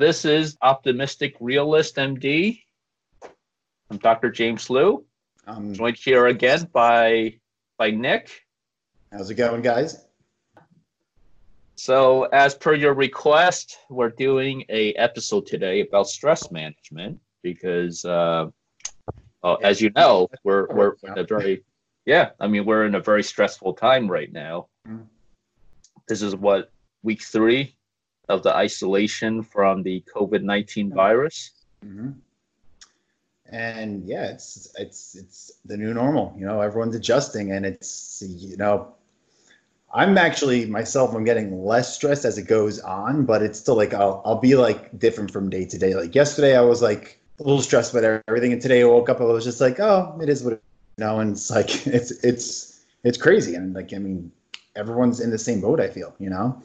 this is Optimistic Realist MD. I'm Dr. James Liu. I'm joined here again by by Nick. How's it going, guys? So, as per your request, we're doing a episode today about stress management because, uh, uh, as you know, we're we're in a very yeah. I mean, we're in a very stressful time right now. Mm-hmm. This is what week three of the isolation from the COVID nineteen virus. Mm-hmm. And yeah, it's it's it's the new normal. You know, everyone's adjusting, and it's you know, I'm actually myself. I'm getting less stressed as it goes on, but it's still like I'll I'll be like different from day to day. Like yesterday, I was like a little stressed about everything, and today I woke up, I was just like, oh, it is what it, you know, and it's like it's it's it's crazy, and like I mean, everyone's in the same boat. I feel, you know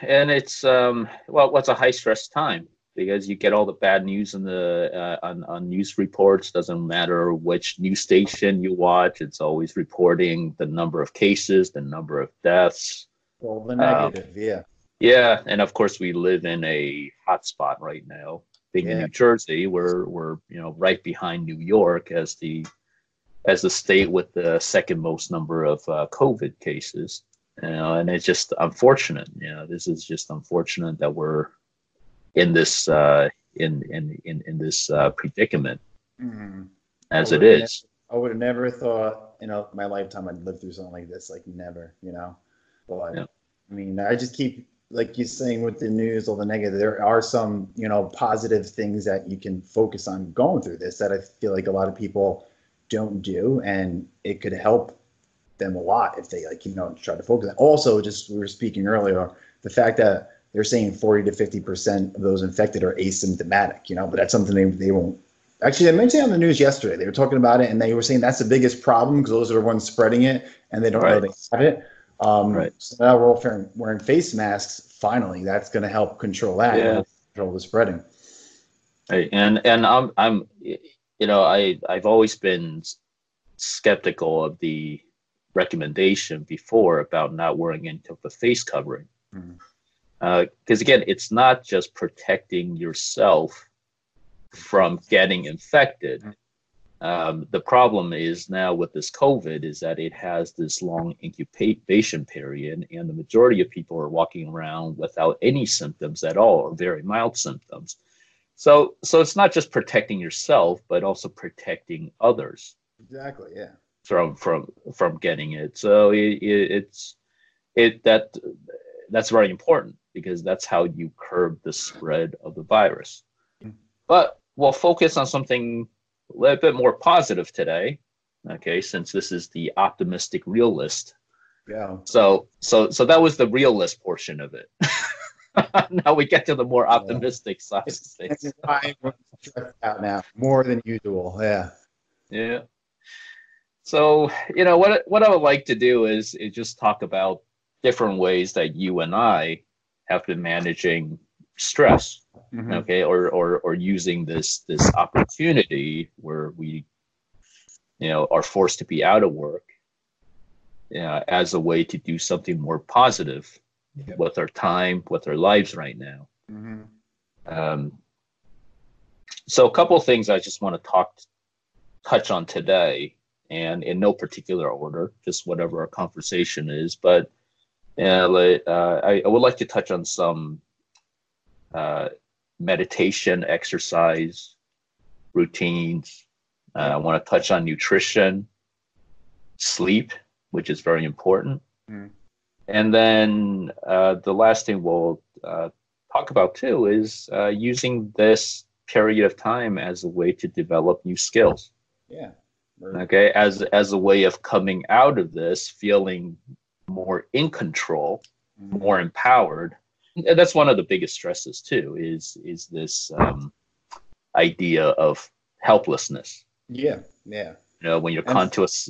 and it's um, well, what's a high stress time because you get all the bad news in the uh, on, on news reports. Doesn't matter which news station you watch, it's always reporting the number of cases, the number of deaths. Well, the negative, um, yeah. Yeah, and of course we live in a hotspot right now. Being yeah. in New Jersey, we're we're you know right behind New York as the as the state with the second most number of uh, COVID cases you know, and it's just unfortunate. You know, this is just unfortunate that we're in this uh, in in in in this uh, predicament mm-hmm. as it is. Never, I would have never thought, you know, my lifetime I'd live through something like this. Like never, you know. But yeah. I mean, I just keep like you're saying with the news, all the negative. There are some, you know, positive things that you can focus on going through this that I feel like a lot of people don't do, and it could help them a lot if they like you know try to focus. Also, just we were speaking earlier, the fact that they're saying 40 to 50 percent of those infected are asymptomatic. You know, but that's something they they won't. Actually, they mentioned on the news yesterday. They were talking about it, and they were saying that's the biggest problem because those are the ones spreading it, and they don't right. know they have it. Um, right. So now we're all wearing, wearing face masks. Finally, that's going to help control that. Yeah. Control the spreading. Right. And and I'm I'm you know I I've always been skeptical of the recommendation before about not wearing any type of face covering. Because mm-hmm. uh, again, it's not just protecting yourself from getting infected. Mm-hmm. Um, the problem is now with this COVID is that it has this long incubation period, and the majority of people are walking around without any symptoms at all or very mild symptoms. So, so it's not just protecting yourself, but also protecting others. Exactly. Yeah from from from getting it. So it, it, it's it that that's very important because that's how you curb the spread of the virus. Mm. But we'll focus on something a little bit more positive today. Okay, since this is the optimistic realist. Yeah. So so so that was the realist portion of it. now we get to the more optimistic yeah. side of things. I'm stressed out now, more than usual. Yeah. Yeah. So, you know, what what I would like to do is, is just talk about different ways that you and I have been managing stress. Mm-hmm. Okay, or, or or using this this opportunity where we you know are forced to be out of work you know, as a way to do something more positive yep. with our time, with our lives right now. Mm-hmm. Um, so, a couple of things I just want to talk touch on today and in no particular order, just whatever our conversation is. But uh, I, I, would like to touch on some uh, meditation, exercise, routines. Uh, I want to touch on nutrition, sleep, which is very important. Mm. And then uh, the last thing we'll uh, talk about too is uh, using this period of time as a way to develop new skills. Yeah okay as as a way of coming out of this feeling more in control mm-hmm. more empowered and that's one of the biggest stresses too is is this um, idea of helplessness yeah yeah you know when you're con to us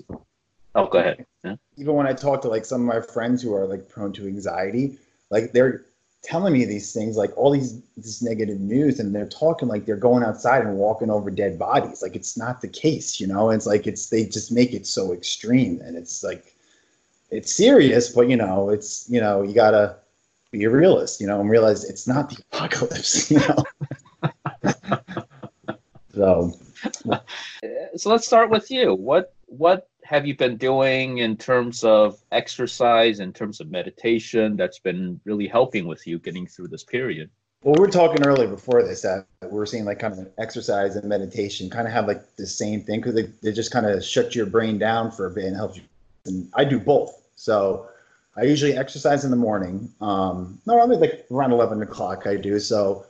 oh go ahead yeah? even when i talk to like some of my friends who are like prone to anxiety like they're telling me these things like all these this negative news and they're talking like they're going outside and walking over dead bodies like it's not the case you know it's like it's they just make it so extreme and it's like it's serious but you know it's you know you gotta be a realist, you know, and realize it's not the apocalypse, you know. so, so let's start with you. What what have you been doing in terms of exercise, in terms of meditation, that's been really helping with you getting through this period? Well, we were talking earlier before this that we are seeing like kind of exercise and meditation kind of have like the same thing because they, they just kind of shut your brain down for a bit and helps you. And I do both. So I usually exercise in the morning. Um, normally like around 11 o'clock I do. So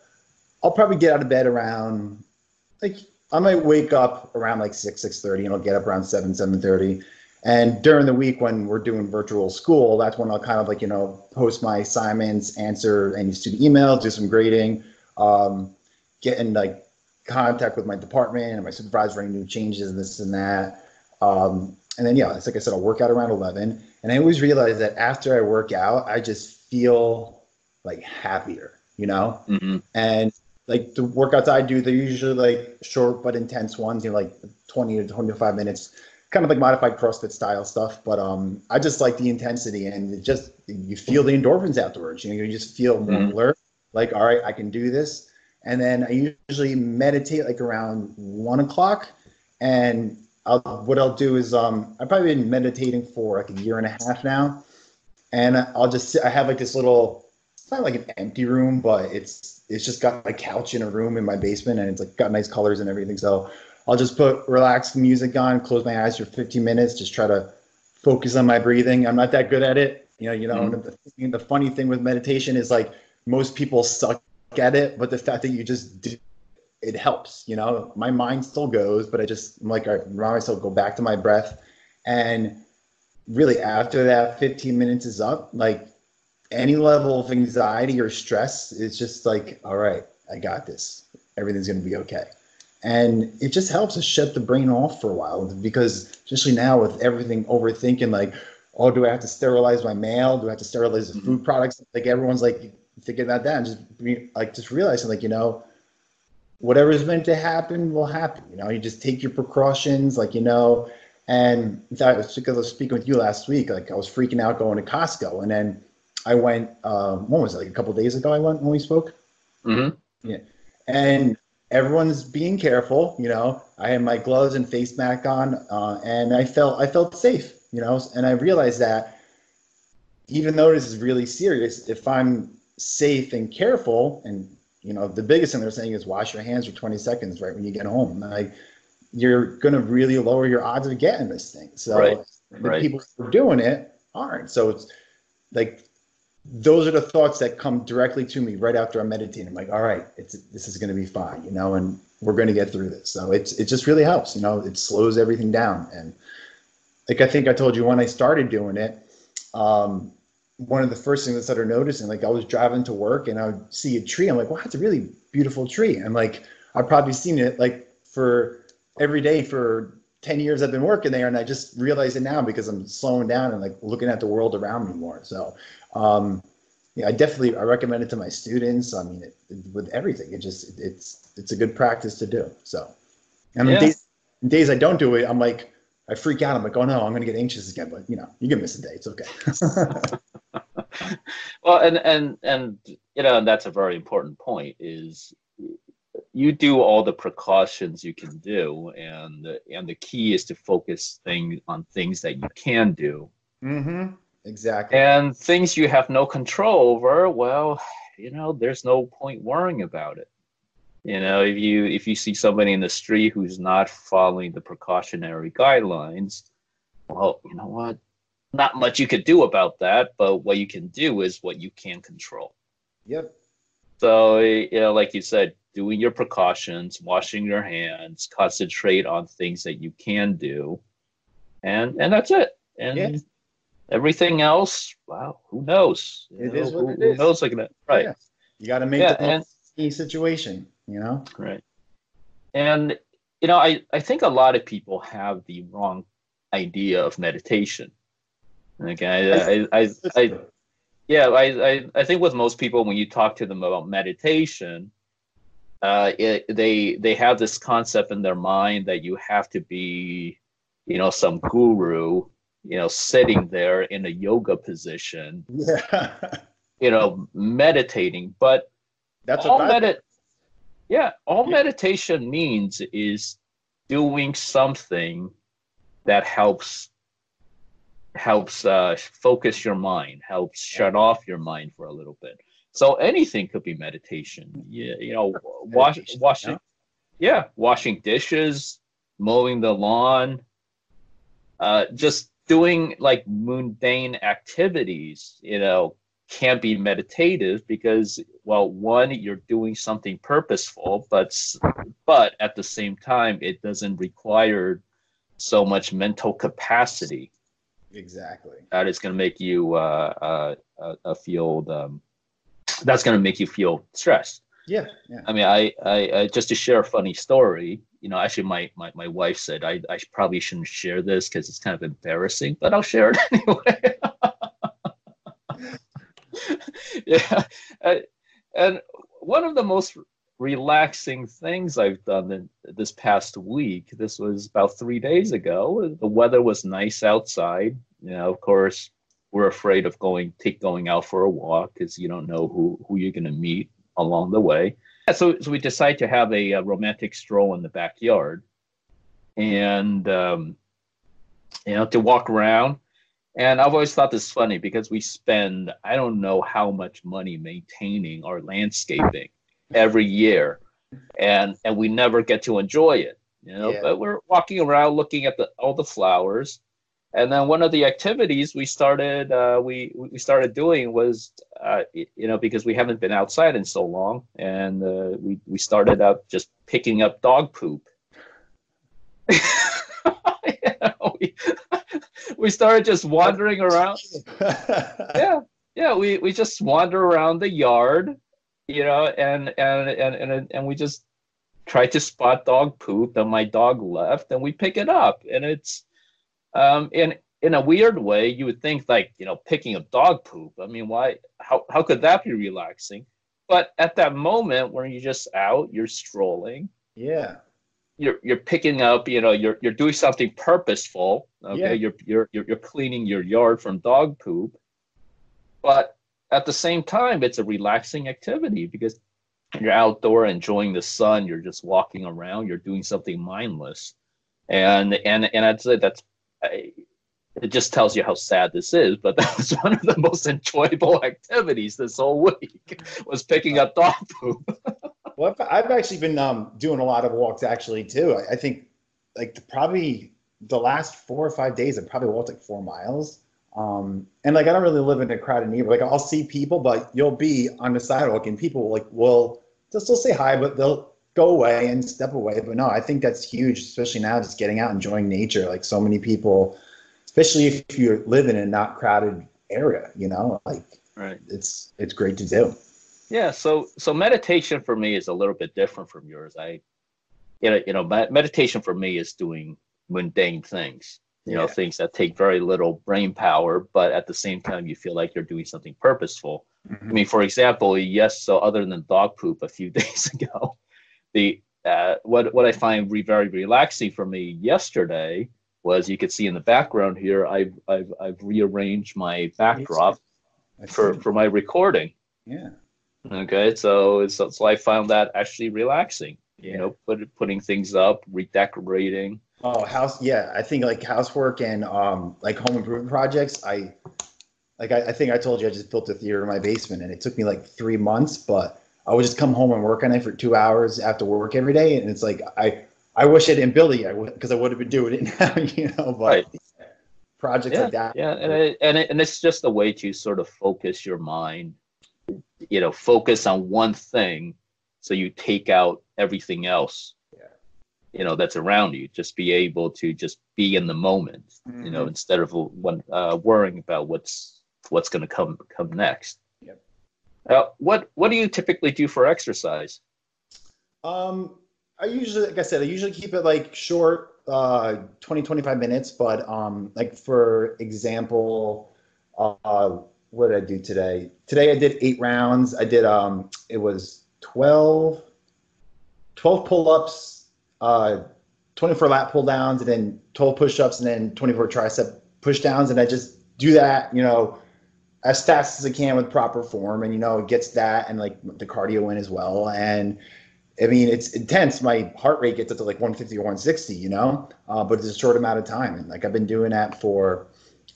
I'll probably get out of bed around like I might wake up around like 6, 6.30 and I'll get up around 7, 7.30. And during the week when we're doing virtual school, that's when I'll kind of like, you know, post my assignments, answer any student emails, do some grading, um, get in like contact with my department and my supervisor, any new changes and this and that. Um, and then, yeah, it's like I said, I'll work out around 11. And I always realize that after I work out, I just feel like happier, you know? Mm-hmm. And like the workouts I do, they're usually like short but intense ones, you know, like 20 to 25 minutes kind of like modified CrossFit style stuff. But um, I just like the intensity and it just you feel the endorphins afterwards. You know, you just feel more mm-hmm. alert. Like, all right, I can do this. And then I usually meditate like around one o'clock. And I'll, what I'll do is um, I've probably been meditating for like a year and a half now. And I'll just I have like this little, it's not like an empty room, but it's it's just got a couch in a room in my basement and it's like got nice colors and everything. So I'll just put relaxed music on, close my eyes for 15 minutes, just try to focus on my breathing. I'm not that good at it. You know, you know, mm-hmm. the, the funny thing with meditation is like most people suck at it, but the fact that you just do it helps. You know, my mind still goes, but I just I'm like I remind myself go back to my breath, and really after that 15 minutes is up, like any level of anxiety or stress, it's just like all right, I got this. Everything's gonna be okay. And it just helps to shut the brain off for a while because especially now with everything overthinking like oh do i have to sterilize my mail? Do i have to sterilize the food mm-hmm. products? Like everyone's like thinking about that and just be, like just realizing like you know whatever is meant to happen will happen you know? You just take your precautions like you know? And fact it's because i was speaking with you last week like i was freaking out going to costco and then i went um, what was it like a couple days ago i went when we spoke mm-hmm. yeah and everyone's being careful. You know, I had my gloves and face mask on, uh, and I felt I felt safe. You know, and I realized that even though this is really serious, if I'm safe and careful, and you know, the biggest thing they're saying is wash your hands for 20 seconds right when you get home. Like, you're going to really lower your odds of getting this thing. So right. the right. people who are doing it aren't. So it's like those are the thoughts that come directly to me right after I'm meditating. I'm like, all right, it's this is going to be fine, you know, and we're going to get through this. So it's it just really helps, you know, it slows everything down. And like I think I told you when I started doing it, um, one of the first things I started noticing, like I was driving to work and I would see a tree. I'm like, wow, it's a really beautiful tree. And like I've probably seen it like for every day for 10 years I've been working there and I just realize it now because I'm slowing down and like looking at the world around me more. So um, yeah, I definitely I recommend it to my students. I mean, it, it, with everything, it just it, it's it's a good practice to do. So, and yeah. days, days I don't do it, I'm like I freak out. I'm like, oh no, I'm gonna get anxious again. But you know, you can miss a day. It's okay. well, and and and you know, and that's a very important point. Is you do all the precautions you can do, and and the key is to focus thing on things that you can do. Mm-hmm Exactly. And things you have no control over, well, you know, there's no point worrying about it. You know, if you if you see somebody in the street who's not following the precautionary guidelines, well, you know what? Not much you could do about that, but what you can do is what you can control. Yep. So, you know, like you said, doing your precautions, washing your hands, concentrate on things that you can do, and and that's it. And yeah. Everything else, wow, who knows? You it know, is what who, it is. Who knows? Like that, right? Yeah. You got to make yeah, the and, situation, you know. Right. And you know, I I think a lot of people have the wrong idea of meditation. Okay, I I, I, I yeah, I, I I think with most people when you talk to them about meditation, uh, it, they they have this concept in their mind that you have to be, you know, some guru you know, sitting there in a yoga position. Yeah. you know, meditating. But That's all medit, yeah, all Yeah. meditation means is doing something that helps helps uh, focus your mind, helps shut off your mind for a little bit. So anything could be meditation. Yeah, you know, wash, washing, yeah, washing dishes, mowing the lawn, uh, just doing like mundane activities. You know, can't be meditative because, well, one, you're doing something purposeful, but but at the same time, it doesn't require so much mental capacity Exactly. that is going to make you uh, uh, uh, uh, feel um, that's going to make you feel stressed. Yeah. Yeah. I mean, I, I, I just to share a funny story. You know, actually, my my, my wife said I, I probably shouldn't share this because it's kind of embarrassing, but I'll share it anyway. yeah, and one of the most relaxing things I've done in this past week. This was about three days ago. The weather was nice outside. You know, of course, we're afraid of going take going out for a walk because you don't know who who you're going to meet along the way. Yeah, So, so we decide to have a, uh romantic stroll in the backyard, and um, you know to walk around. And I've always thought this is funny because we spend I don't know how much money maintaining our landscaping every year, and and we never get to enjoy it. You know, Yeah. but we're walking around looking at the all the flowers, and then one of the activities we started uh, we we started doing was uh, you know because we haven't been outside in so long, and uh, we we started out just picking up dog poop. You know, we, we started just wandering around yeah yeah we we just wander around the yard you know and and and and, and we just try to spot dog poop and my dog left and we pick it up and it's um in in a weird way you would think like you know picking up dog poop. I mean why how how could that be relaxing? But at that moment when you're just out you're strolling. Yeah. you're you're picking up you know you're you're doing something purposeful okay? Yeah. you're, you're you're you're cleaning your yard from dog poop. But at the same time it's a relaxing activity because you're outdoor enjoying the sun you're just walking around you're doing something mindless. And and and i'd say that's I, it just tells you how sad this is but that was one of the most enjoyable activities this whole week was picking up dog poop Well, I've actually been um, doing a lot of walks actually too. I, I think like the, probably the last four or five days, I've probably walked like four miles. Um, and like I don't really live in a crowded neighborhood. Like I'll see people, but you'll be on the sidewalk and people like will they'll say hi, but they'll go away and step away. But no, I think that's huge, especially now just getting out and enjoying nature. Like so many people, especially if you live in a not crowded area, you know, like right it's it's great to do. Yeah, so so meditation for me is a little bit different from yours. I, you know, you know, meditation for me is doing mundane things. You know, Yeah. things that take very little brain power, but at the same time, you feel like you're doing something purposeful. I mm-hmm. mean, for example, yes. So other than dog poop a few days ago, the uh, what what I find re- very relaxing for me yesterday was you could see in the background here. I've I've I've rearranged my backdrop for for my recording. yeah. Okay, so so, so I found that actually relaxing. Yeah. You know, put, putting things up, redecorating. Oh, house. Yeah, I think like housework and um like home improvement projects. I like I, I think I told you I just built a theater in my basement, and it took me like three months, but I would just come home and work on it for two hours after work every day, and it's like I I wish I didn't build it yet because I would have been doing it now, you know. But Right. projects Yeah, like that. yeah, and it, and it, and it's just a way to sort of focus your mind. You know, focus on one thing, so you take out everything else. Yeah. You know that's around you. Just be able to just be in the moment. You know, Mhm. instead of when uh, worrying about what's what's going to come come next. Uh, what what do you typically do for exercise? Um, I usually, like I said, I usually keep it like short, uh, 20, 25 minutes. But um, like for example, uh, what did I do today? Today I did eight rounds. I did, um, it was 12, 12 pull-ups, uh, 24 lat pull downs, and then 12 push-ups, and then 24 tricep push downs. And I just do that, you know, as fast as I can with proper form, and you know, it gets that and like the cardio in as well. And I mean, it's intense. My heart rate gets up to like 150 or 160, you know, uh, but it's a short amount of time. And like I've been doing that for,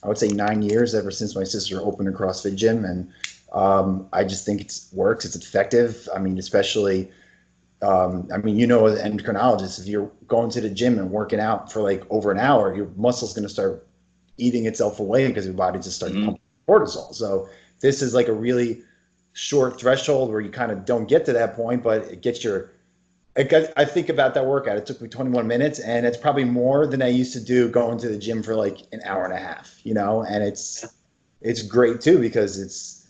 I would say, nine years ever since my sister opened a CrossFit gym, and um, I just think it works. It's effective. I mean, especially. Um, I mean, you know, as an endocrinologist, if you're going to the gym and working out for like over an hour, your muscle's going to start eating itself away because your body just starts mm-hmm. pumping cortisol. So this is like a really short threshold where you kind of don't get to that point, but it gets your. It gets, I think about that workout. It took me 21 minutes, and it's probably more than I used to do going to the gym for like an hour and a half. You know, and it's it's great too because it's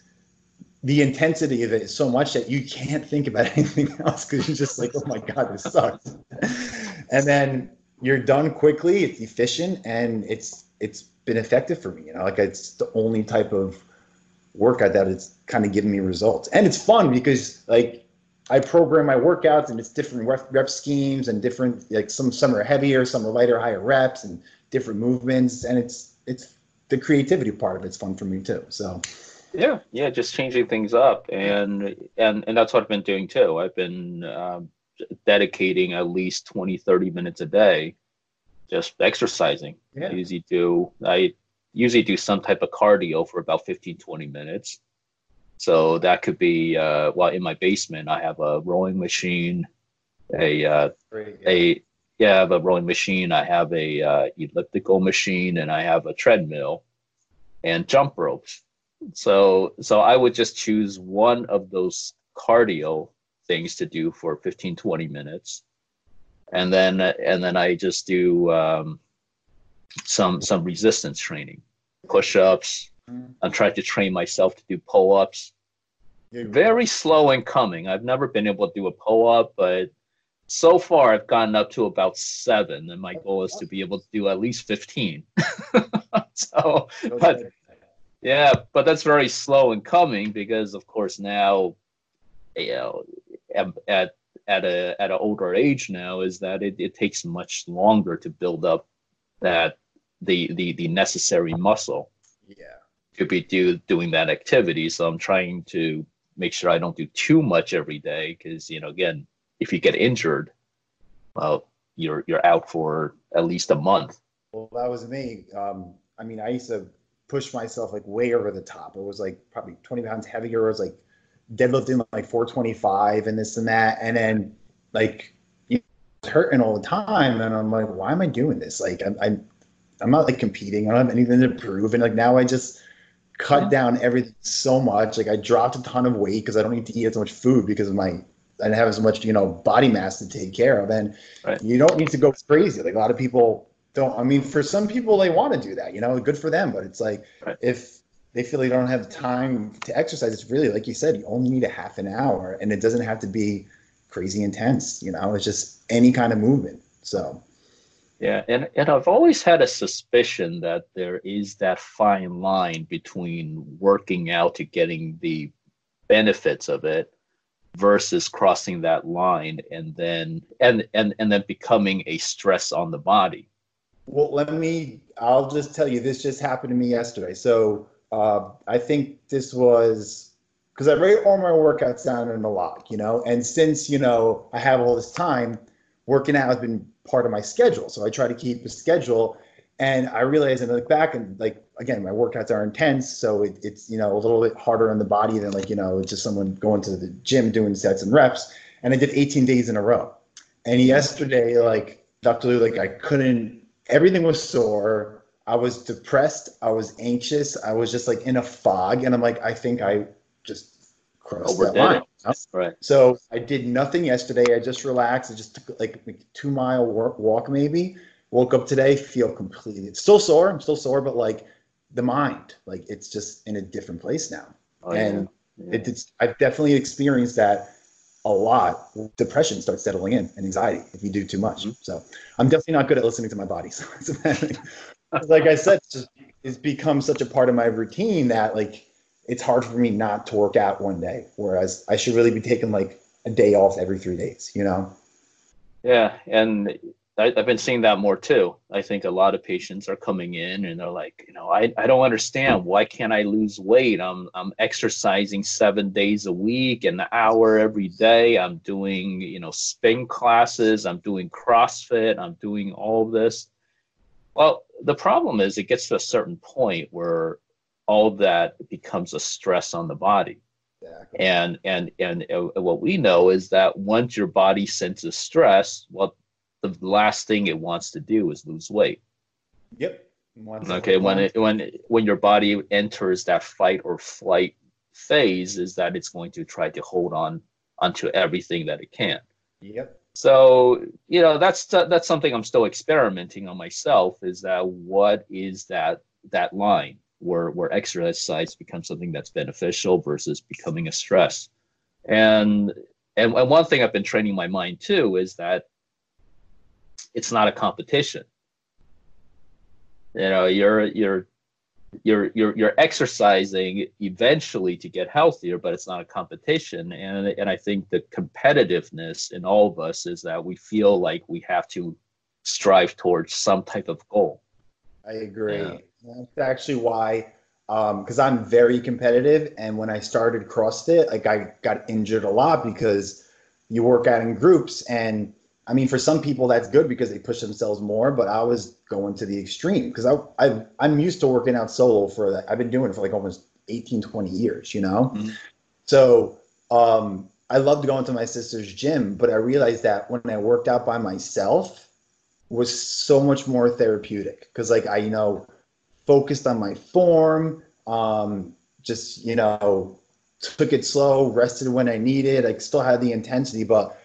the intensity of it is so much that you can't think about anything else because you're just like, oh my god, this sucks. and then you're done quickly. It's efficient, and it's it's been effective for me. You know, like it's the only type of workout that it's kind of giving me results, and it's fun because like I program my workouts and it's different rep, rep schemes and different like some some are heavier, some are lighter, higher reps and different movements, and it's it's the creativity part of it's fun for me too. So. Yeah, yeah, just changing things up, and and and that's what I've been doing too. I've been um, dedicating at least 20, 30 minutes a day just exercising. Yeah. I usually do I usually do some type of cardio for about 15 20 minutes. So that could be uh, well in my basement I have a rowing machine, a uh, a yeah, I have a rowing machine, I have a uh, elliptical machine and I have a treadmill and jump ropes. So so I would just choose one of those cardio things to do for 15 20 minutes and then and then I just do um, some some resistance training, push-ups. I'm trying to train myself to do pull-ups. Very slow in coming. I've never been able to do a pull-up, but so far I've gotten up to about seven, and my goal is to be able to do at least fifteen. so, but yeah, but that's very slow in coming because, of course, now you know at at a at an older age now is that it, it takes much longer to build up that the the the necessary muscle yeah. to be do doing that activity. So i'm trying to make sure i don't do too much every day because you know again if you get injured well you're you're out for at least a month. Well that was me um i mean i used to push myself like way over the top. It was like probably 20 pounds heavier. It was like deadlifting like 425 and this and that, and then like you know, hurting all the time, and I'm like, why am I doing this? Like I'm, I'm I'm not like competing. I don't have anything to prove, and like now I just cut down everything so much. Like I dropped a ton of weight because I don't need to eat as much food because of my I don't have as much you know body mass to take care of, and right. you don't need to go crazy. Like a lot of people don't. I mean, for some people they want to do that. You know, good for them. But it's like right. if they feel they don't have time to exercise. It's really like you said, you only need a half an hour, and it doesn't have to be crazy intense. You know, it's just any kind of movement. So. Yeah, and, and I've always had a suspicion that there is that fine line between working out to getting the benefits of it versus crossing that line and then and and and then becoming a stress on the body. Well, let me I'll just tell you this just happened to me yesterday. So uh, I think this was because I write all my workouts down in a log, you know, and since you know I have all this time, working out has been part of my schedule. So I try to keep a schedule, and I realize and I look back and like again, my workouts are intense, so it, it's you know a little bit harder on the body than like you know just someone going to the gym doing sets and reps. And I did 18 days in a row, and yesterday like Dr. Liu, like I couldn't. Everything was sore. I was depressed. I was anxious. I was just like in a fog, and I'm like, I think I just crossed that line. Right. So I did nothing yesterday. I just relaxed. I just took like a two mile walk, maybe. Woke up today, feel completely. It's still sore. I'm still sore, but like the mind, like it's just in a different place now. Oh, and yeah. Yeah. it's I've definitely experienced that a lot. Depression starts settling in and anxiety if you do too much. Mm-hmm. So I'm definitely not good at listening to my body. So like I said, it's, become such a part of my routine that like it's hard for me not to work out one day, whereas I should really be taking like a day off every three days. You know? Yeah, and I, have been seeing that more too. I think a lot of patients are coming in and they're like, you know, I, I don't understand why can't I lose weight? I'm I'm exercising seven days a week, an hour every day. I'm doing you know spin classes. I'm doing CrossFit. I'm doing all this. Well, the problem is it gets to a certain point where all that becomes a stress on the body. Exactly. And and and uh, what we know is that once your body senses stress, well, the last thing it wants to do is lose weight. Yep. okay, when it when when your body enters that fight or flight phase, is that it's going to try to hold on onto everything that it can. Yep. So you know that's that's something I'm still experimenting on myself. Is that what is that that line where where exercise becomes something that's beneficial versus becoming a stress? And and, and one thing I've been training my mind too is that it's not a competition. You know, you're you're you're you're you're exercising eventually to get healthier, but it's not a competition. And and I think the competitiveness in all of us is that we feel like we have to strive towards some type of goal. I agree. Yeah. That's actually why because um, I'm very competitive, and when I started CrossFit, like I got injured a lot because you work out in groups, and I mean, for some people that's good because they push themselves more, but I was going to the extreme because I, I I'm used to working out solo for that. I've been doing it for like almost 18, 20 years, you know? Mm-hmm. So um, I loved going to my sister's gym, but I realized that when I worked out by myself was so much more therapeutic because like I, you know, focused on my form, um, just, you know, took it slow, rested when I needed. I still had the intensity, but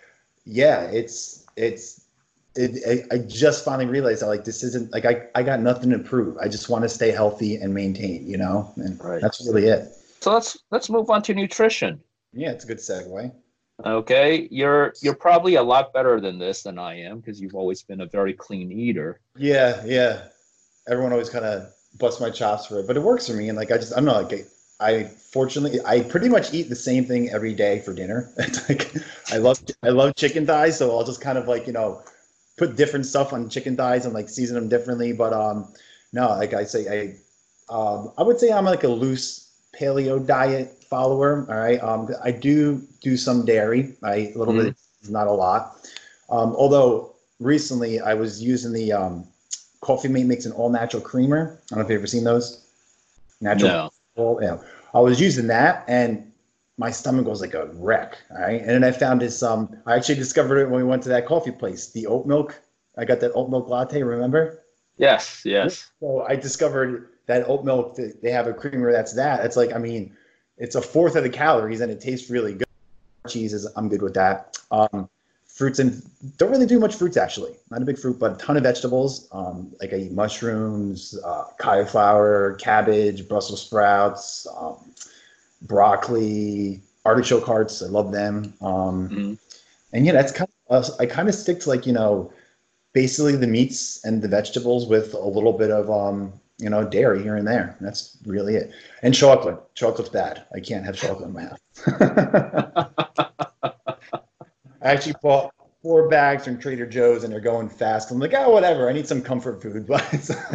yeah, it's it's it, I, I just finally realized that like this isn't like I, I got nothing to prove. I just want to stay healthy and maintain, you know, and right. that's really it. So let's let's move on to nutrition. Yeah, it's a good segue. Okay, you're you're probably a lot better than this than I am because you've always been a very clean eater. Yeah, yeah. Everyone always kind of busts my chops for it, but it works for me. And like I just I'm not like I fortunately I pretty much eat the same thing every day for dinner. Like I love I love chicken thighs, so I'll just kind of like you know put different stuff on chicken thighs and like season them differently. But um no, like I say I um I would say I'm like a loose paleo diet follower. All right, um I do do some dairy, right? A little mm. bit, not a lot. Um, although recently I was using the um, Coffee Mate makes an all natural creamer. I don't know if you've ever seen those. Natural. No well, yeah, I was using that and my stomach was like a wreck. All right. And then I found this, um, I actually discovered it when we went to that coffee place, the oat milk. I got that oat milk latte, remember? Yes, yes. So I discovered that oat milk, they have a creamer that's that. It's like, I mean, it's a fourth of the calories and it tastes really good. Cheeses, I'm good with that. Um, fruits and don't really do much fruits actually. Not a big fruit, but a ton of vegetables. Um, like I eat mushrooms, uh, cauliflower, cabbage, Brussels sprouts, um, broccoli, artichoke hearts. I love them. Um, mm-hmm. And yeah, that's kind of I kind of stick to like you know basically the meats and the vegetables with a little bit of um, you know dairy here and there. That's really it. And chocolate. Chocolate's bad. I can't have chocolate in my house. I actually bought four bags from Trader Joe's and they're going fast. I'm like, oh, whatever. I need some comfort food. But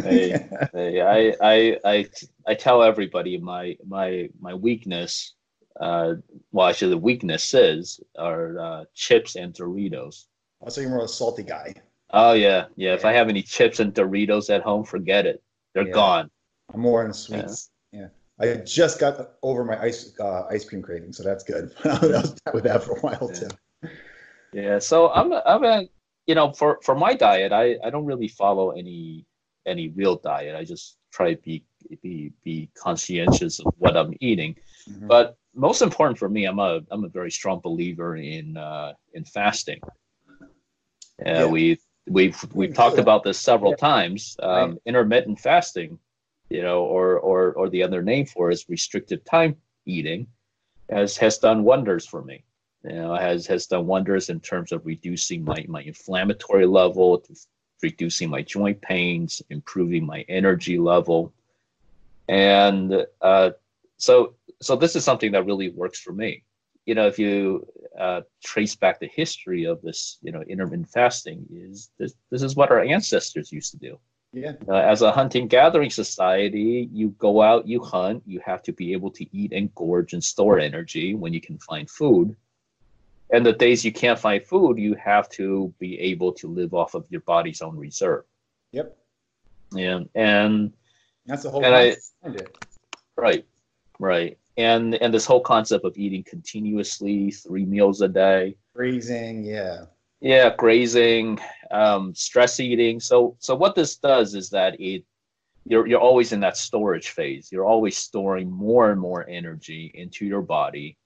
hey, hey, I, I, I, I tell everybody my my my weakness. Uh, well, actually, the weakness is are uh, chips and Doritos. I'll say you're more of a salty guy. Oh yeah, yeah. yeah. If I have any chips and Doritos at home, forget it. They're yeah. gone. I'm more in sweets. Yeah. yeah. I just got over my ice uh, ice cream craving, so that's good. I was with that for a while too. Yeah, so I'm a, I'm a you know for for my diet, I I don't really follow any any real diet. I just try to be be be conscientious of what I'm eating. Mm-hmm. But most important for me, I'm a I'm a very strong believer in uh, in fasting. Uh, yeah. we we've we've talked about this several yeah. times. Um, right. Intermittent fasting, you know, or or or the other name for is restrictive time eating, has has done wonders for me you know, has has done wonders in terms of reducing my my inflammatory level, reducing my joint pains, improving my energy level, and uh, so so this is something that really works for me. you know, if you uh, trace back the history of this, you know, intermittent fasting, is this this is what our ancestors used to do. Yeah. Uh, as a hunting gathering society, you go out, you hunt, you have to be able to eat and gorge and store energy when you can find food. And the days you can't find food, you have to be able to live off of your body's own reserve. Yep. And and that's the whole and I, right, right. And and this whole concept of eating continuously, three meals a day. Grazing, yeah. Yeah, grazing, um, stress eating. So so what this does is that it you're you're always in that storage phase. You're always storing more and more energy into your body,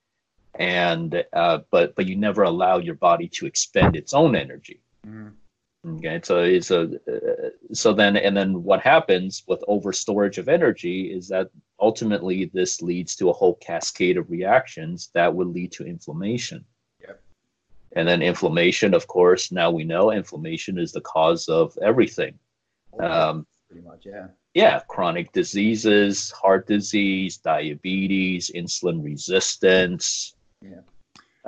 and uh, but but you never allow your body to expend its own energy. Mm-hmm. Okay, so it's a uh, so then and then what happens with over storage of energy is that ultimately this leads to a whole cascade of reactions that would lead to inflammation. Yep. And then inflammation, of course, now we know inflammation is the cause of everything. Um, pretty much, yeah. Yeah, chronic diseases, heart disease, diabetes, insulin resistance. Yeah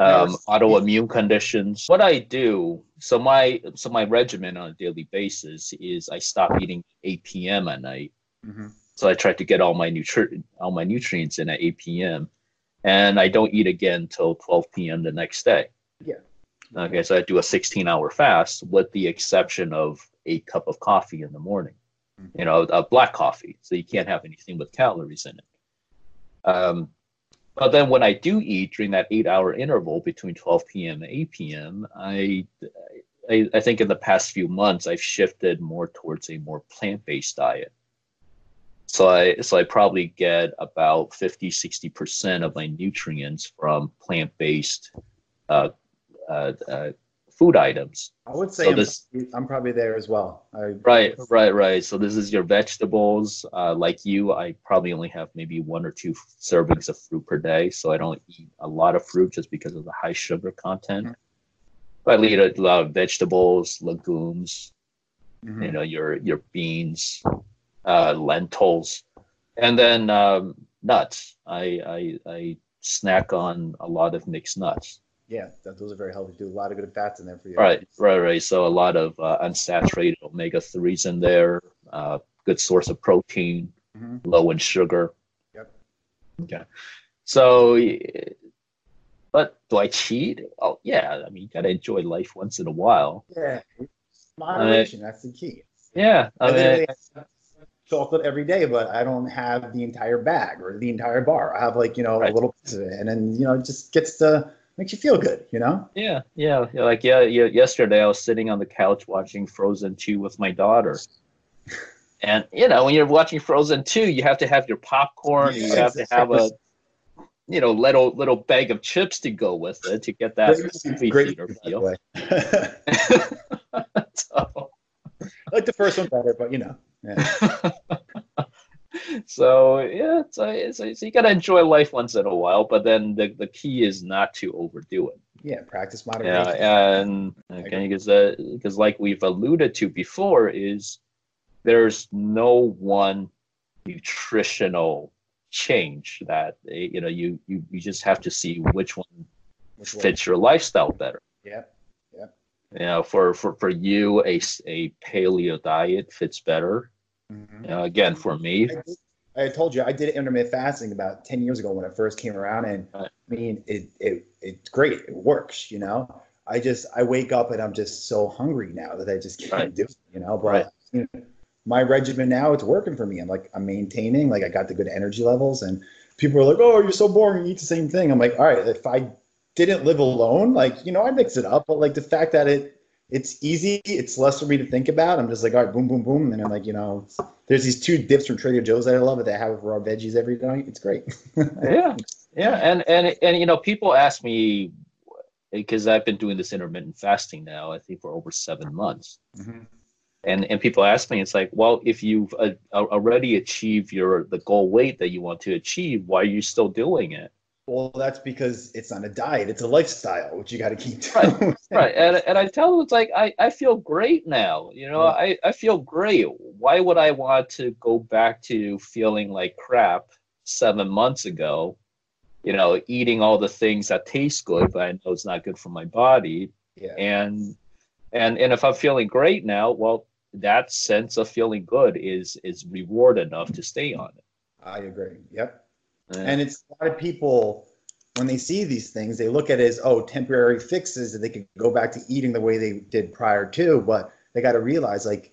um, autoimmune conditions. What I do, so my so my regimen on a daily basis is I stop eating 8 p.m. at night. Mm-hmm. So I try to get all my nutri- all my nutrients in at 8 p.m. and I don't eat again till 12 p.m. the next day. Yeah. Okay, so I do a 16 hour fast with the exception of a cup of coffee in the morning. Mm-hmm. You know, a black coffee, so you can't have anything with calories in it. Um, but then when I do eat during that eight hour interval between 12 p.m. and 8 p.m., I, I, I think in the past few months, I've shifted more towards a more plant based diet. So I, so I probably get about 50, 60% of my nutrients from plant based uh, uh, uh, food items. I would say so I'm, this, I'm, probably there as well. I, right, right, right. So this is your vegetables. Uh, like you, I probably only have maybe one or two servings of fruit per day. So I don't eat a lot of fruit just because of the high sugar content. Mm-hmm. But I eat a lot of vegetables, legumes, mm-hmm. you know, your your beans, uh, lentils, and then um, nuts. I, I I snack on a lot of mixed nuts. Yeah, those are very healthy too. A lot of good fats in there for you. Right, right, right. So a lot of uh, unsaturated omega threes in there. Uh, good source of protein, mm-hmm. low in sugar. Yep. Okay. So, but do I cheat? Oh yeah. I mean, you gotta enjoy life once in a while. Yeah, moderation. That's the key. Yeah. I mean, chocolate every day, but I don't have the entire bag or the entire bar. I have like you know right. a little piece of it, and then you know it just gets to makes you feel good, you know? Yeah, yeah. Like yeah, yeah. Yesterday I was sitting on the couch watching Frozen Two with my daughter. And you know, when you're watching Frozen Two, you have to have your popcorn. Yeah, you have to have a, you know, little little bag of chips to go with it to get that great feel. so. I like the first one better, but you know. Yeah. So yeah, it's, it's, it's, you gotta enjoy life once in a while, but then the, the key is not to overdo it. Yeah, practice moderation. Yeah, and okay, because uh, because like we've alluded to before, is there's no one nutritional change that you know you you, you just have to see which one which fits one? your lifestyle better. Yeah. Yeah. You know, for, for, for you, a, a paleo diet fits better Mm-hmm. Uh, again, for me, I, told you I did intermittent fasting about ten years ago when it first came around, and. I mean it, it it's great. It works, you know. I just I wake up and I'm just so hungry now that I just can't right. do it, you know. But right. you know, my regimen now it's working for me. I'm like I'm maintaining, like I got the good energy levels, and people are like, "Oh, you're so boring. You eat the same thing." I'm like, all right, if I didn't live alone, like you know, I mix it up, but like the fact that it it's easy. It's less for me to think about. I'm just like, all right, boom, boom, boom, and I'm like, you know, there's these two dips from Trader Joe's that I love that I have raw veggies every night. It's great. yeah, yeah, and and and you know, people ask me because I've been doing this intermittent fasting now, I think for over seven months. Mm-hmm. And and people ask me, it's like, well, if you've uh, already achieved your the goal weight that you want to achieve, why are you still doing it? Well, that's because it's not a diet; it's a lifestyle, which you got to keep doing. Right, right. And, and I tell them it's like I, I feel great now. You know, I, I feel great. Why would I want to go back to feeling like crap seven months ago you know, eating all the things that taste good, but I know it's not good for my body. Yeah. And and and if I'm feeling great now, well, that sense of feeling good is is reward enough to stay on it. I agree. Yep. Yeah. And it's a lot of people when they see these things, they look at it as oh temporary fixes that they can go back to eating the way they did prior to, but they got to realize like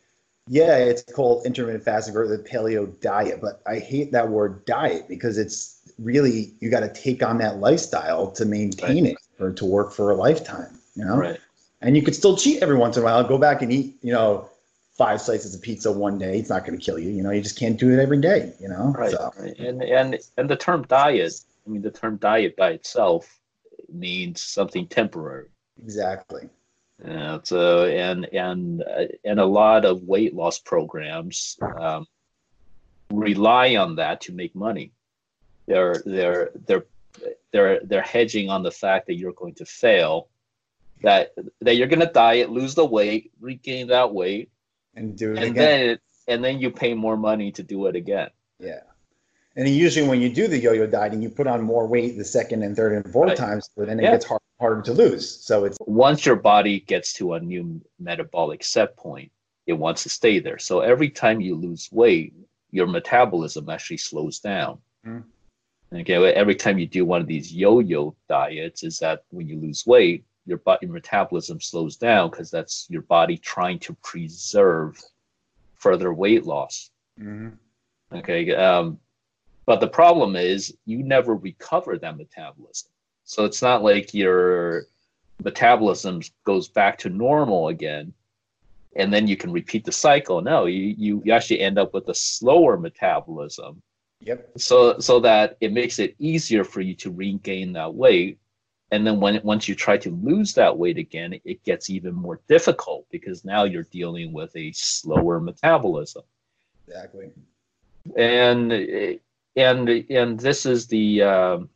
yeah, it's called intermittent fasting or the paleo diet, but I hate that word diet because it's really you got to take on that lifestyle to maintain right. it or to work for a lifetime, you know. Right. And you could still cheat every once in a while. Go back and eat, you know, five slices of pizza one day. It's not going to kill you. You know, you just can't do it every day. You know. Right. So. right. And and and the term diet. I mean, the term diet by itself means something temporary. Exactly. Yeah, so and and uh, and a lot of weight loss programs um, rely on that to make money. They're they're they're they're they're hedging on the fact that you're going to fail, that that you're going to diet, lose the weight, regain that weight, and do it and again. Then and then you pay more money to do it again. Yeah. And usually, when you do the yo-yo dieting, you put on more weight the second and third and fourth right. times, but then it yeah. gets hard, harder to lose. So it's once your body gets to a new metabolic set point, it wants to stay there. So every time you lose weight, your metabolism actually slows down. Mm. Okay, every time you do one of these yo-yo diets, is that when you lose weight, your body your metabolism slows down because that's your body trying to preserve further weight loss. Mm-hmm. Okay, um, but the problem is you never recover that metabolism. So it's not like your metabolism goes back to normal again and then you can repeat the cycle. No, you, you, you actually end up with a slower metabolism. Yep. So so that it makes it easier for you to regain that weight. And then when once you try to lose that weight again, it gets even more difficult because now you're dealing with a slower metabolism. Exactly. And and and this is the um,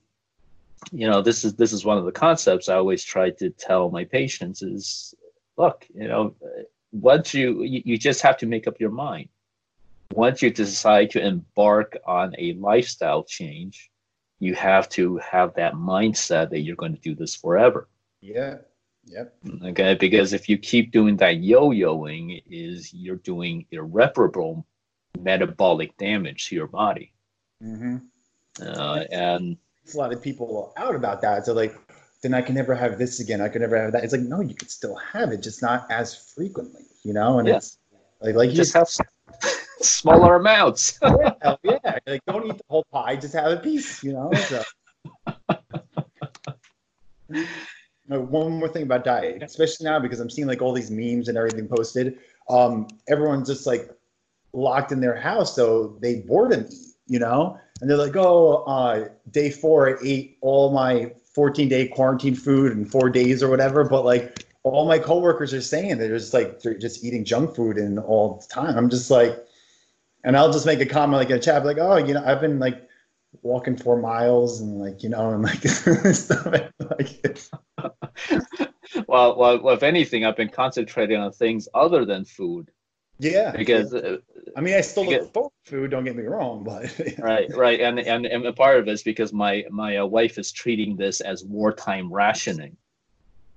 you know this is this is one of the concepts I always try to tell my patients is look you know once you you just have to make up your mind once you decide to embark on a lifestyle change you have to have that mindset that you're going to do this forever yeah yep okay because if you keep doing that yo-yoing is you're doing irreparable metabolic damage to your body Mm-hmm. Uh, and a lot of people out about that. So like, then I can never have this again. I can never have that. It's like, no, you can still have it, just not as frequently, you know? And yeah. it's like, like you just have smaller amounts. yeah, yeah. Like, don't eat the whole pie, just have a piece, you know? So. one more thing about diet, especially now because I'm seeing like all these memes and everything posted. Um, everyone's just like locked in their house, so they boredom eat you know? And they're like, oh, uh, day four, I ate all my 14 day quarantine food in four days or whatever. But like, all my coworkers are saying they're just like, they're just eating junk food and all the time. I'm just like, and I'll just make a comment like in a chat, like, oh, you know, I've been like walking four miles and like, you know, and like stuff like well, well, well, if anything, I've been concentrating on things other than food. Yeah. Because uh, I mean, I still look food. Don't get me wrong, but right, right, and and and a part of it is because my my uh, wife is treating this as wartime rationing.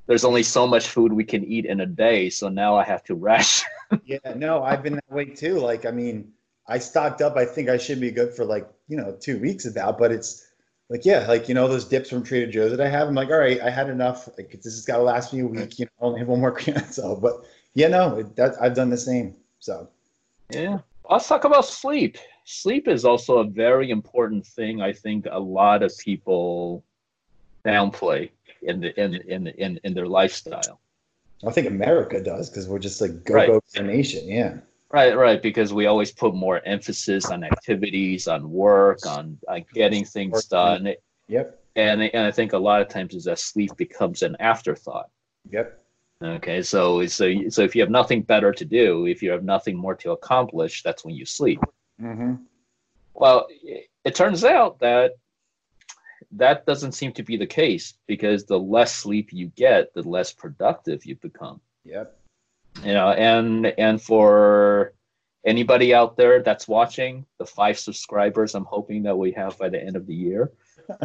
There's only so much food we can eat in a day, so now I have to ration. yeah, no, I've been that way too. Like, I mean, I stocked up. I think I should be good for like you know two weeks about, but it's like yeah, like you know those dips from Trader Joe's that I have. I'm like, all right, I had enough. Like this has got to last me a week. You know, I only have one more can. So, but yeah, no, that I've done the same. So yeah. Let's talk about sleep. Sleep is also a very important thing. I think a lot of people downplay in the in in in, in their lifestyle. I think America does because we're just like go go right. nation. Yeah. Right, right. Because we always put more emphasis on activities, on work, on, on getting things done. Yep. And and I think a lot of times is that sleep becomes an afterthought. Yep. Okay, so so so if you have nothing better to do, if you have nothing more to accomplish, that's when you sleep. Mm-hmm. Well, it turns out that that doesn't seem to be the case because the less sleep you get, the less productive you become. Yep. You know, and and for anybody out there that's watching, the five subscribers I'm hoping that we have by the end of the year,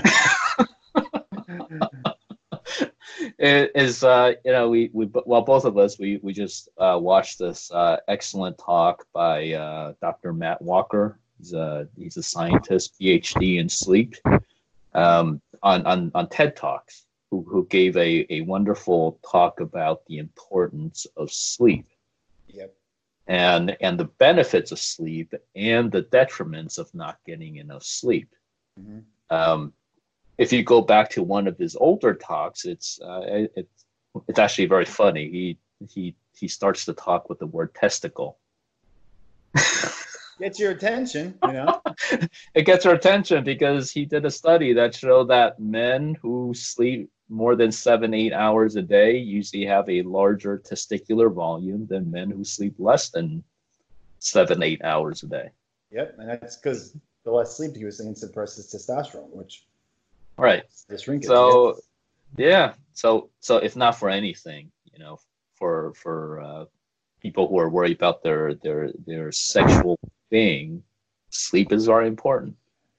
it is uh, you know we we well both of us we we just uh, watched this uh, excellent talk by uh, Dr. Matt Walker. He's a he's a scientist, PhD in sleep, um, on on on TED Talks, who who gave a a wonderful talk about the importance of sleep. Yep. And and the benefits of sleep and the detriments of not getting enough sleep. Mm-hmm. Um, if you go back to one of his older talks, it's uh, it, it's actually very funny. He he he starts to talk with the word testicle. gets your attention, you know. it gets your attention because he did a study that showed that men who sleep more than seven, eight hours a day usually have a larger testicular volume than men who sleep less than seven, eight hours a day. Yep, and that's because the less sleep he was saying suppresses testosterone, which right the shrinkage. So yeah, so so if not for anything, you know, for for uh, people who are worried about their their their sexual being, sleep is very important.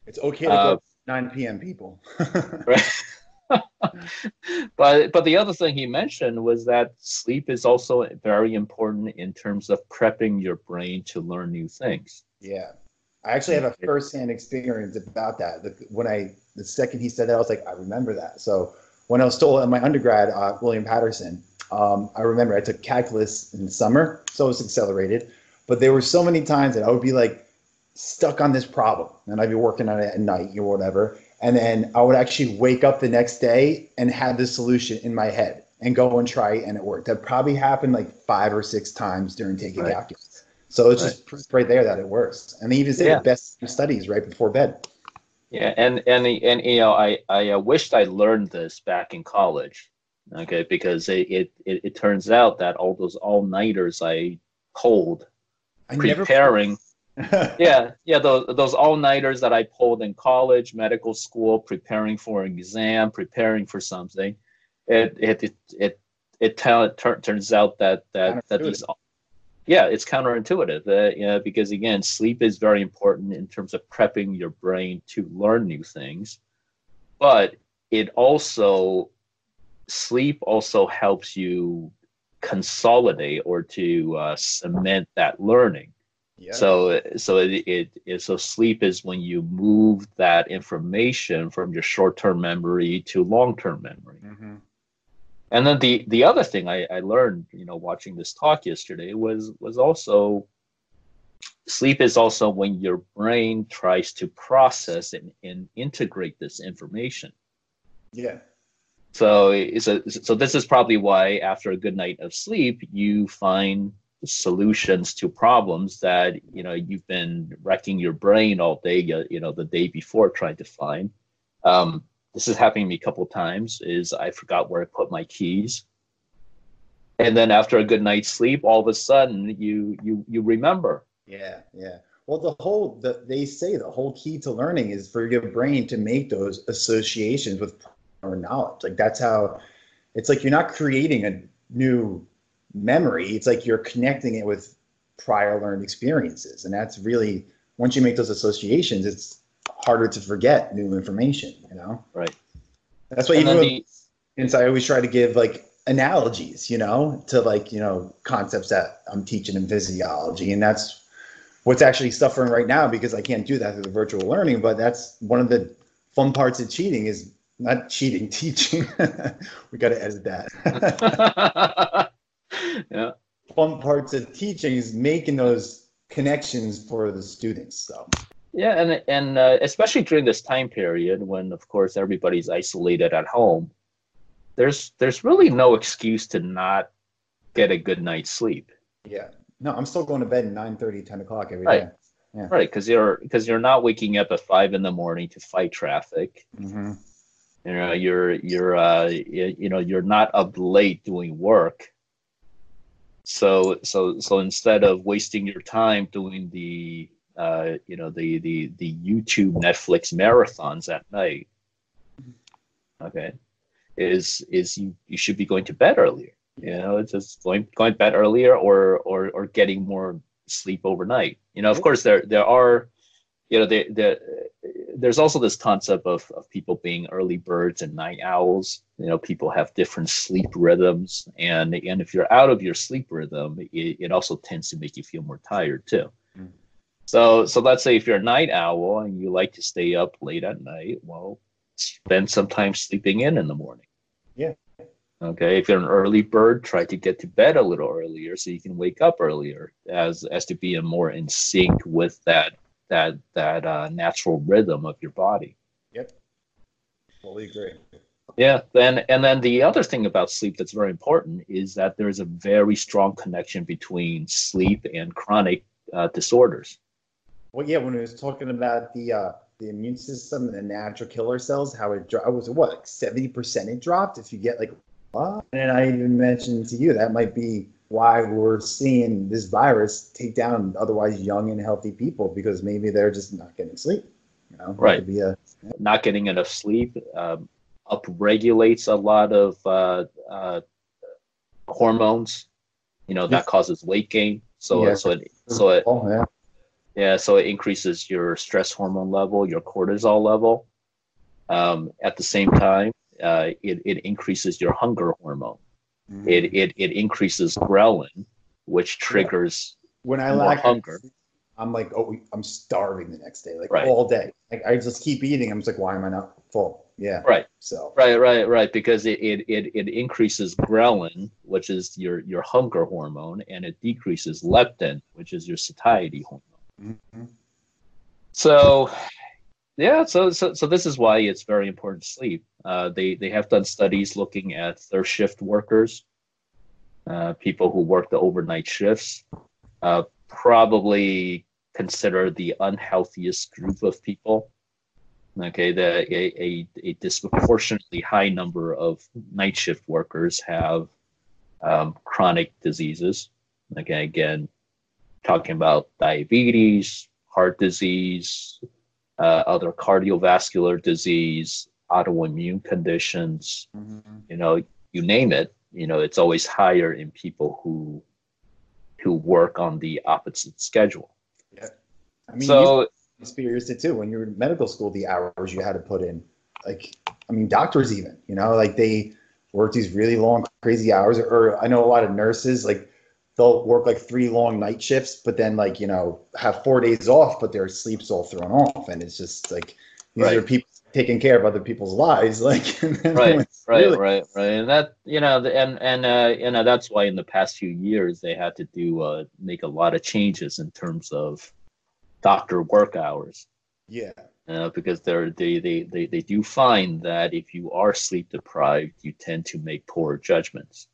It's okay to uh, go 9 p.m. people. right. but but the other thing he mentioned was that sleep is also very important in terms of prepping your brain to learn new things. Yeah. I actually have a firsthand experience about that. When I the second he said that, I was like, I remember that. So when I was still in my undergrad, uh, William Paterson, um, I remember I took calculus in the summer, so it was accelerated. But there were so many times that I would be like stuck on this problem, and I'd be working on it at night or whatever, and then I would actually wake up the next day and have the solution in my head and go and try it, and it worked. That probably happened like five or six times during taking right. calculus. So it's right. just right there that it works. And they even say yeah. the best studies right before bed. Yeah, and and and you know, I I uh, wished I learned this back in college, okay, because it it, it, turns out that all those all nighters I pulled I preparing. yeah, yeah, those those all nighters that I pulled in college, medical school, preparing for an exam, preparing for something. It it it it, it, t- turns out that that that these yeah, it's counterintuitive. Uh, know, because again, sleep is very important in terms of prepping your brain to learn new things, but it also sleep also helps you consolidate or to uh, cement that learning. Yeah. So, so it, it, it, so sleep is when you move that information from your short-term memory to long-term memory. Mm-hmm. And then the the other thing I, I learned, you know, watching this talk yesterday was was also sleep is also when your brain tries to process and, and integrate this information. Yeah. So it's a, so this is probably why after a good night of sleep you find solutions to problems that you know you've been wrecking your brain all day you know the day before trying to find. Um, this is happening to me a couple of times is i forgot where i put my keys. And then after a good night's sleep all of a sudden you you you remember. Yeah yeah. Well the whole the, they say the whole key to learning is for your brain to make those associations with prior knowledge. Like that's how it's like you're not creating a new memory it's like you're connecting it with prior learned experiences and that's really once you make those associations it's harder to forget new information, you know? Right. That's why and even the, since I always try to give like analogies, you know, to like, you know, concepts that I'm teaching in physiology. And that's what's actually suffering right now because I can't do that through the virtual learning. But that's one of the fun parts of cheating is not cheating, teaching. we got to edit that. yeah. Fun parts of teaching is making those connections for the students. So yeah, and and uh, especially during this time period when, of course, everybody's isolated at home, there's there's really no excuse to not get a good night's sleep. Yeah, no, I'm still going to bed at 9 30, 10 o'clock every right. day. Yeah. Right, because you're because you're not waking up at five in the morning to fight traffic. Mm-hmm. You know, you're you're uh, you, you know you're not up late doing work. So so so instead of wasting your time doing the uh, you know the the the YouTube Netflix marathons at night. Okay, is is you you should be going to bed earlier. You know, it's just going going to bed earlier or or or getting more sleep overnight. You know, of course there there are you know, the, the, there's also this concept of, of people being early birds and night owls. You know, people have different sleep rhythms, and and if you're out of your sleep rhythm, it, it also tends to make you feel more tired too. Mm. So so let's say if you're a night owl and you like to stay up late at night, well, spend some time sleeping in in the morning. Yeah. Okay, if you're an early bird, try to get to bed a little earlier so you can wake up earlier, as as to be more in sync with that that that uh, natural rhythm of your body. Yep, fully agree. Yeah, then and then the other thing about sleep that's very important is that there is a very strong connection between sleep and chronic uh, disorders. Well, yeah, when we was talking about the uh, the immune system and the natural killer cells, how it dropped, was what seventy percent it dropped if you get like and I even mentioned to you that might be why we're seeing this virus take down otherwise young and healthy people because maybe they're just not getting sleep. You know, right. Be a, yeah. Not getting enough sleep um, upregulates a lot of uh, uh, hormones. You know that causes weight gain. So yeah. so it so it oh, yeah. yeah so it increases your stress hormone level, your cortisol level. Um, at the same time, uh, it, it increases your hunger hormone. Mm. It, it, it increases ghrelin, which triggers when I lack hunger. I'm like, oh, I'm starving the next day, like right. all day. Like I just keep eating. I'm just like, why am I not full? Yeah. Right. So. Right, right, right. Because it, it, it, it increases ghrelin, which is your, your hunger hormone, and it decreases leptin, which is your satiety hormone. Mm-hmm. So yeah, so, so so this is why it's very important to sleep. Uh, they they have done studies looking at third shift workers, uh, people who work the overnight shifts, uh, probably consider the unhealthiest group of people. Okay, the a, a, a disproportionately high number of night shift workers have um, chronic diseases. Okay, again, talking about diabetes, heart disease, uh, other cardiovascular disease, autoimmune conditions, mm-hmm. you know, you name it, you know, it's always higher in people who who work on the opposite schedule. Yeah. I mean, so experienced it too when you were in medical school, the hours you had to put in. Like, I mean, doctors even, you know, like they work these really long, crazy hours. Or I know a lot of nurses, like they'll work like three long night shifts, but then like you know have four days off, but their sleep's all thrown off, and it's just like these right. are people taking care of other people's lives, like right, right, really... right, right, and that you know, and and uh, you know that's why in the past few years they had to do uh, make a lot of changes in terms of doctor work hours. Yeah. Uh, because they're, they, they, they, they do find that if you are sleep deprived, you tend to make poor judgments.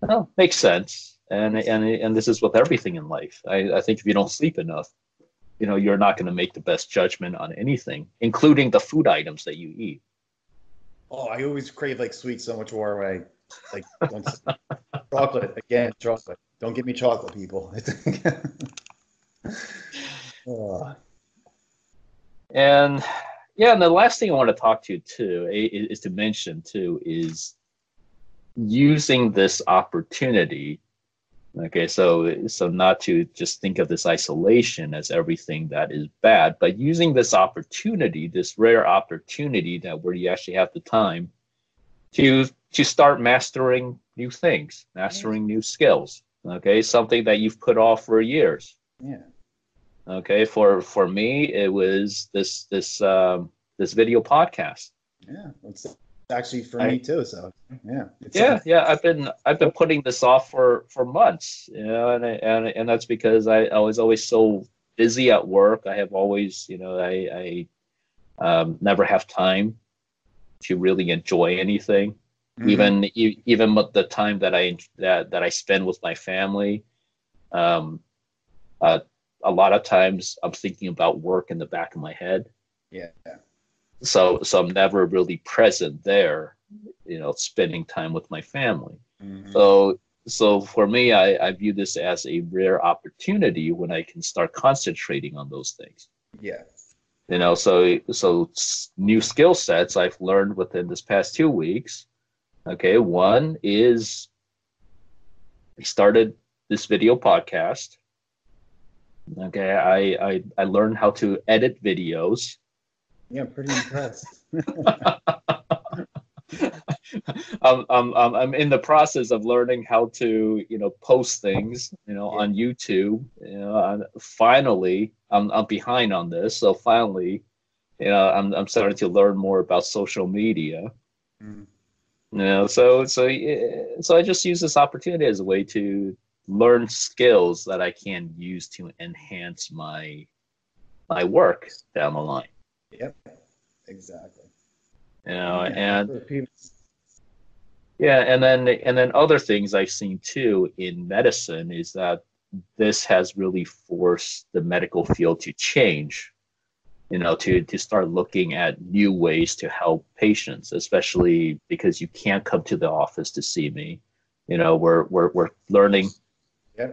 Well, makes sense and and and this is with everything in life. I, I think if you don't sleep enough, you know, you're not going to make the best judgment on anything, including the food items that you eat. Oh, I always crave like sweets so much more when I like chocolate again. Chocolate. Don't give me chocolate, people. oh. And yeah, and the last thing I want to talk to you too is, is to mention too is using this opportunity Okay, so so not to just think of this isolation as everything that is bad, but using this opportunity, this rare opportunity that where you actually have the time to to start mastering new things, mastering new skills. Okay, something that you've put off for years. Yeah. Okay, for for me, it was this this um, this video podcast. Yeah, actually for I, me too. So yeah, yeah, yeah. I've been I've been putting this off for for months, you know, and and and that's because I, I was always so busy at work. I have always, you know, I I um, never have time to really enjoy anything. Mm-hmm. Even even the time that I that that I spend with my family, um, uh, a lot of times I'm thinking about work in the back of my head. Yeah so so I'm never really present there, you know, spending time with my family. Mm-hmm. So so for me, I, I view this as a rare opportunity when I can start concentrating on those things. Yeah. You know, so so new skill sets I've learned within this past two weeks. Okay, one is I started this video podcast. Okay, I, I I learned how to edit videos. Yeah, pretty impressed. I'm, I'm, I'm in the process of learning how to, you know, post things, you know, on YouTube. You know, finally, I'm, I'm behind on this. So finally, you know, I'm, I'm starting to learn more about social media. Mm. You know, so, so, so I just use this opportunity as a way to learn skills that I can use to enhance my, my work down the line. Yep, exactly. You know, yeah, and yeah, and then and then other things I've seen too in medicine is that this has really forced the medical field to change. You know, to to start looking at new ways to help patients, especially because you can't come to the office to see me. You know, we're we're we're learning. Yeah.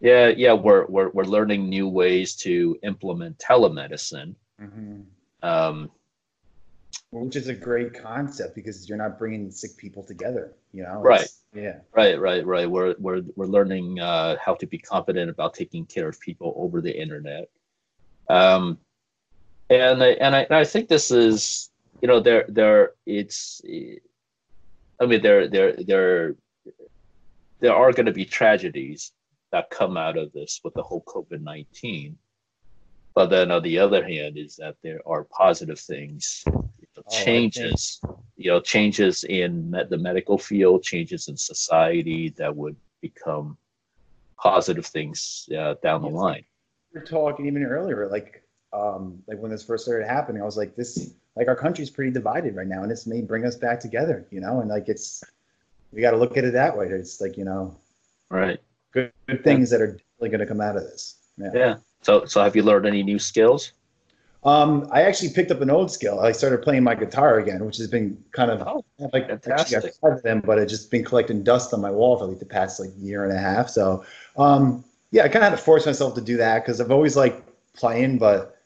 Yeah, yeah, we're we're we're learning new ways to implement telemedicine. Mm-hmm. Um, which is a great concept because you're not bringing sick people together you know? Right. Yeah. Right right right. We're we're, we're learning uh, how to be confident about taking care of people over the internet. Um and I, and I, and I think this is you know there there it's i mean there there there there are going to be tragedies that come out of this with the whole covid-19 but then on the other hand is that there are positive things Oh, changes, you know, changes in the medical field, changes in society that would become positive things uh, down the line. We are talking even earlier, like um, like when this first started happening, I was like, this like our country's pretty divided right now, and this may bring us back together, you know, and like it's we got to look at it that way. It's like you know, right, good, good things that are definitely going to come out of this. Yeah. yeah. So so have you learned any new skills? Um, I actually picked up an old skill. I started playing my guitar again, which has been kind of oh, like fantastic. Actually, them, but it's just been collecting dust on my wall for like the past like year and a half. So, um, yeah, I kind of had to force myself to do that because I've always liked playing, but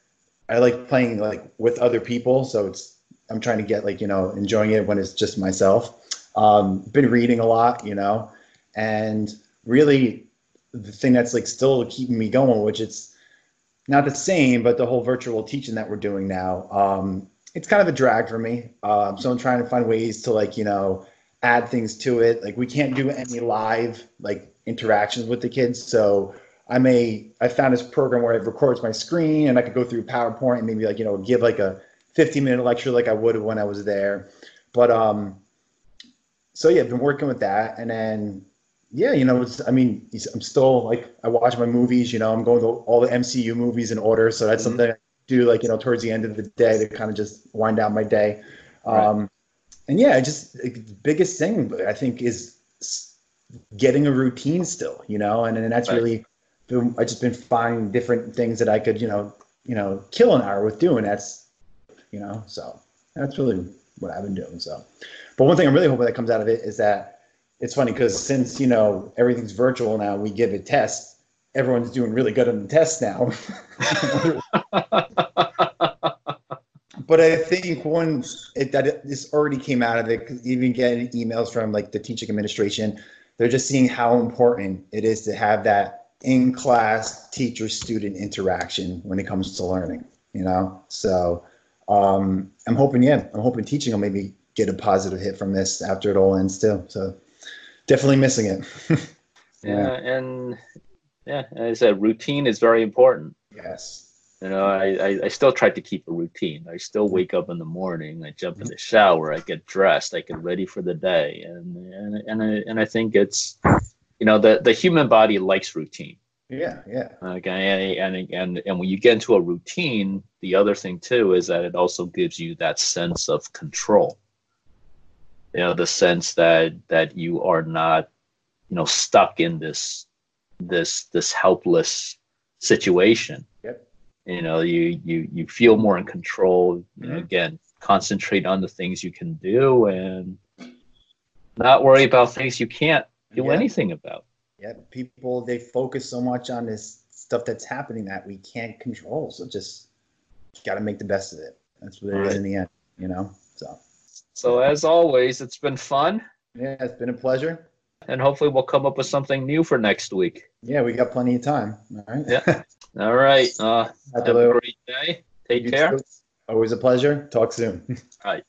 I like playing like with other people. So it's I'm trying to get like you know enjoying it when it's just myself. Um, been reading a lot, you know, and really the thing that's like still keeping me going, which it's not the same, but the whole virtual teaching that we're doing now, um, it's kind of a drag for me. Um, so I'm trying to find ways to like, you know, add things to it. Like we can't do any live like interactions with the kids. So I may, I found this program where it records my screen and I could go through PowerPoint and maybe like, you know, give like a 15 minute lecture like I would when I was there. But, um, so yeah, I've been working with that. And then yeah, you know, it's, I mean, I'm still like, I watch my movies, you know, I'm going to all the MCU movies in order. So that's mm-hmm. something I do like, you know, towards the end of the day to kind of just wind down my day. Right. Um, and yeah, just the biggest thing I think is getting a routine still, you know, and, and that's right. really, I just been finding different things that I could, you know, you know, kill an hour with doing. That's, you know, so that's really what I've been doing. So, but one thing I'm really hoping that comes out of it is that it's funny because since you know everything's virtual now, we give a test. Everyone's doing really good on the test now. but I think once it, that this already came out of it, because even getting emails from like the teaching administration, they're just seeing how important it is to have that in class teacher student interaction when it comes to learning. You know, so um, I'm hoping, yeah, I'm hoping teaching will maybe get a positive hit from this after it all ends too. So definitely missing it. yeah, and yeah, as I said, routine is very important. Yes. You know, I, I, I, still try to keep a routine. I still wake up in the morning, I jump in the shower, I get dressed, I get ready for the day. And and and I, and I think it's you know, the, the human body likes routine. Yeah, yeah. Okay, and, and and and when you get into a routine, the other thing too is that it also gives you that sense of control you know the sense that that you are not you know stuck in this this this helpless situation yep. you know you you you feel more in control you know, mm-hmm. again concentrate on the things you can do and not worry about things you can't do yeah. anything about yeah people they focus so much on this stuff that's happening that we can't control so just got to make the best of it that's what it right. is in the end you know so so as always, it's been fun. Yeah, it's been a pleasure. And hopefully we'll come up with something new for next week. Yeah, we got plenty of time. All right. Yeah. All right. Uh, have a great day. Take care. Always a pleasure. Talk soon. All right.